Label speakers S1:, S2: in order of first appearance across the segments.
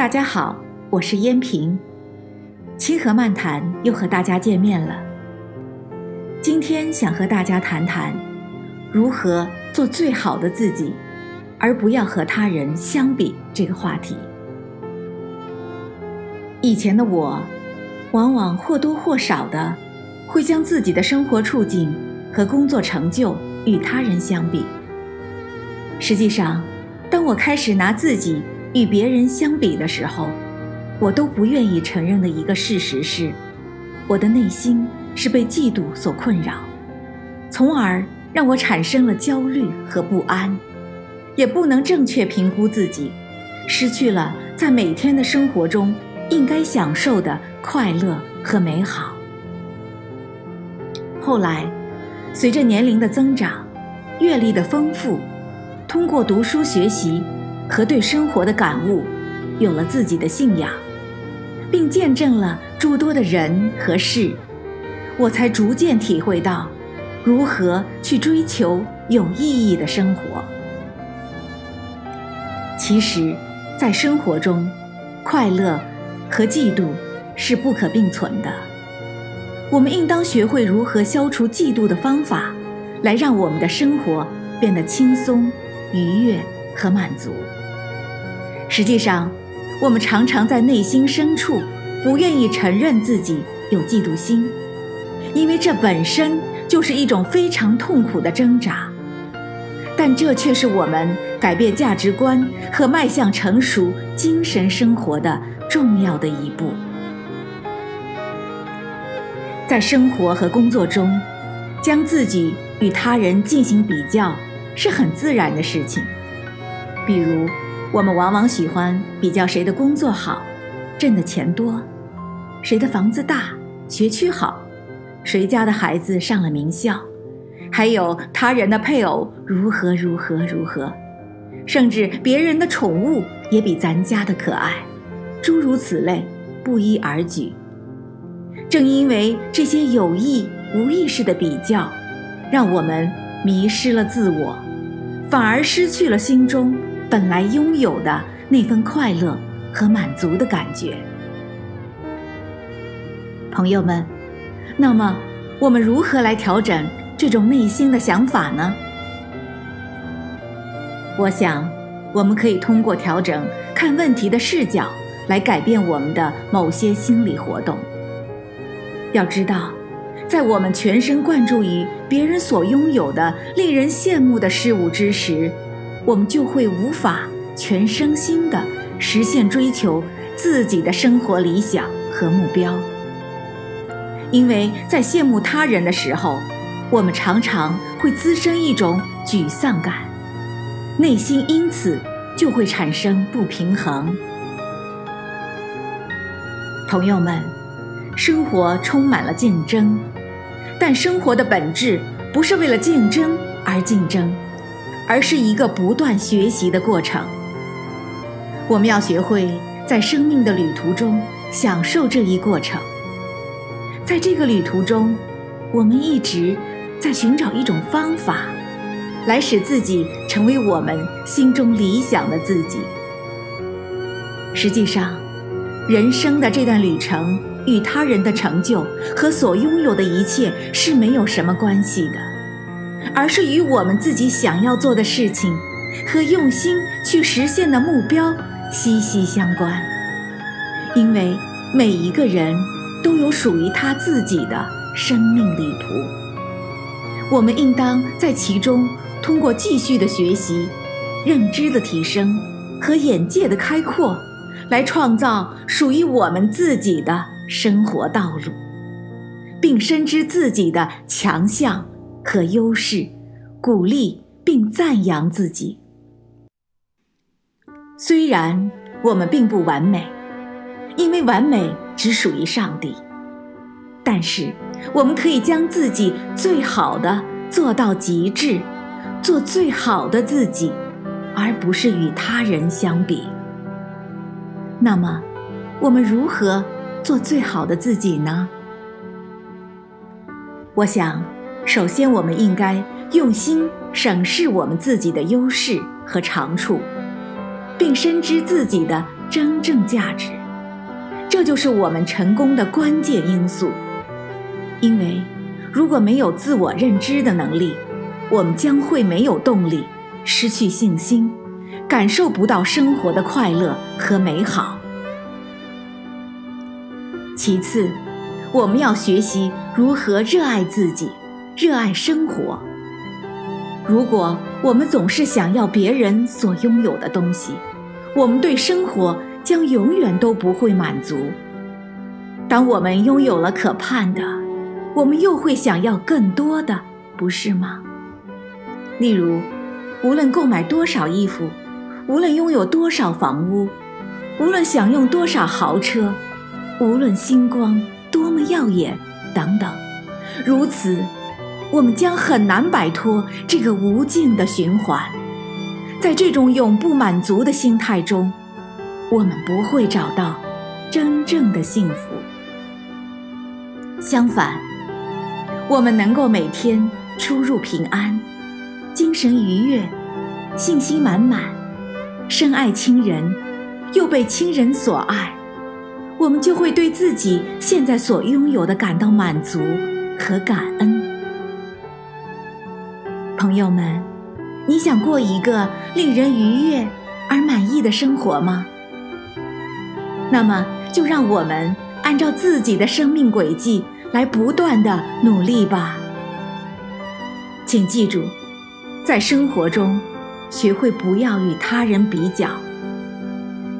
S1: 大家好，我是燕平，清河漫谈又和大家见面了。今天想和大家谈谈如何做最好的自己，而不要和他人相比这个话题。以前的我，往往或多或少的会将自己的生活处境和工作成就与他人相比。实际上，当我开始拿自己与别人相比的时候，我都不愿意承认的一个事实是，我的内心是被嫉妒所困扰，从而让我产生了焦虑和不安，也不能正确评估自己，失去了在每天的生活中应该享受的快乐和美好。后来，随着年龄的增长，阅历的丰富，通过读书学习。和对生活的感悟，有了自己的信仰，并见证了诸多的人和事，我才逐渐体会到，如何去追求有意义的生活。其实，在生活中，快乐和嫉妒是不可并存的。我们应当学会如何消除嫉妒的方法，来让我们的生活变得轻松、愉悦和满足。实际上，我们常常在内心深处不愿意承认自己有嫉妒心，因为这本身就是一种非常痛苦的挣扎。但这却是我们改变价值观和迈向成熟精神生活的重要的一步。在生活和工作中，将自己与他人进行比较是很自然的事情，比如。我们往往喜欢比较谁的工作好，挣的钱多，谁的房子大，学区好，谁家的孩子上了名校，还有他人的配偶如何如何如何，甚至别人的宠物也比咱家的可爱，诸如此类，不一而举。正因为这些有意无意识的比较，让我们迷失了自我，反而失去了心中。本来拥有的那份快乐和满足的感觉，朋友们，那么我们如何来调整这种内心的想法呢？我想，我们可以通过调整看问题的视角来改变我们的某些心理活动。要知道，在我们全神贯注于别人所拥有的令人羡慕的事物之时，我们就会无法全身心的实现追求自己的生活理想和目标，因为在羡慕他人的时候，我们常常会滋生一种沮丧感，内心因此就会产生不平衡。朋友们，生活充满了竞争，但生活的本质不是为了竞争而竞争。而是一个不断学习的过程。我们要学会在生命的旅途中享受这一过程。在这个旅途中，我们一直在寻找一种方法，来使自己成为我们心中理想的自己。实际上，人生的这段旅程与他人的成就和所拥有的一切是没有什么关系的。而是与我们自己想要做的事情和用心去实现的目标息息相关，因为每一个人都有属于他自己的生命旅途。我们应当在其中通过继续的学习、认知的提升和眼界的开阔，来创造属于我们自己的生活道路，并深知自己的强项。和优势，鼓励并赞扬自己。虽然我们并不完美，因为完美只属于上帝，但是我们可以将自己最好的做到极致，做最好的自己，而不是与他人相比。那么，我们如何做最好的自己呢？我想。首先，我们应该用心审视我们自己的优势和长处，并深知自己的真正价值。这就是我们成功的关键因素。因为如果没有自我认知的能力，我们将会没有动力，失去信心，感受不到生活的快乐和美好。其次，我们要学习如何热爱自己，热爱生活。如果我们总是想要别人所拥有的东西，我们对生活将永远都不会满足。当我们拥有了可盼的，我们又会想要更多的，不是吗？例如，无论购买多少衣服，无论拥有多少房屋，无论享用多少豪车，无论星光多么耀眼，等等，如此，我们将很难摆脱这个无尽的循环。在这种永不满足的心态中，我们不会找到真正的幸福。相反，我们能够每天出入平安，精神愉悦，信心满满，深爱亲人，又被亲人所爱，我们就会对自己现在所拥有的感到满足和感恩。朋友们，你想过一个令人愉悦而满意的生活吗？那么，就让我们。按照自己的生命轨迹来不断的努力吧。请记住，在生活中学会不要与他人比较，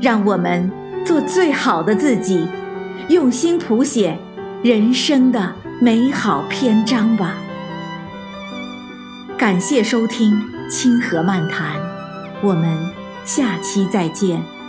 S1: 让我们做最好的自己，用心谱写人生的美好篇章吧。感谢收听《清河漫谈》，我们下期再见。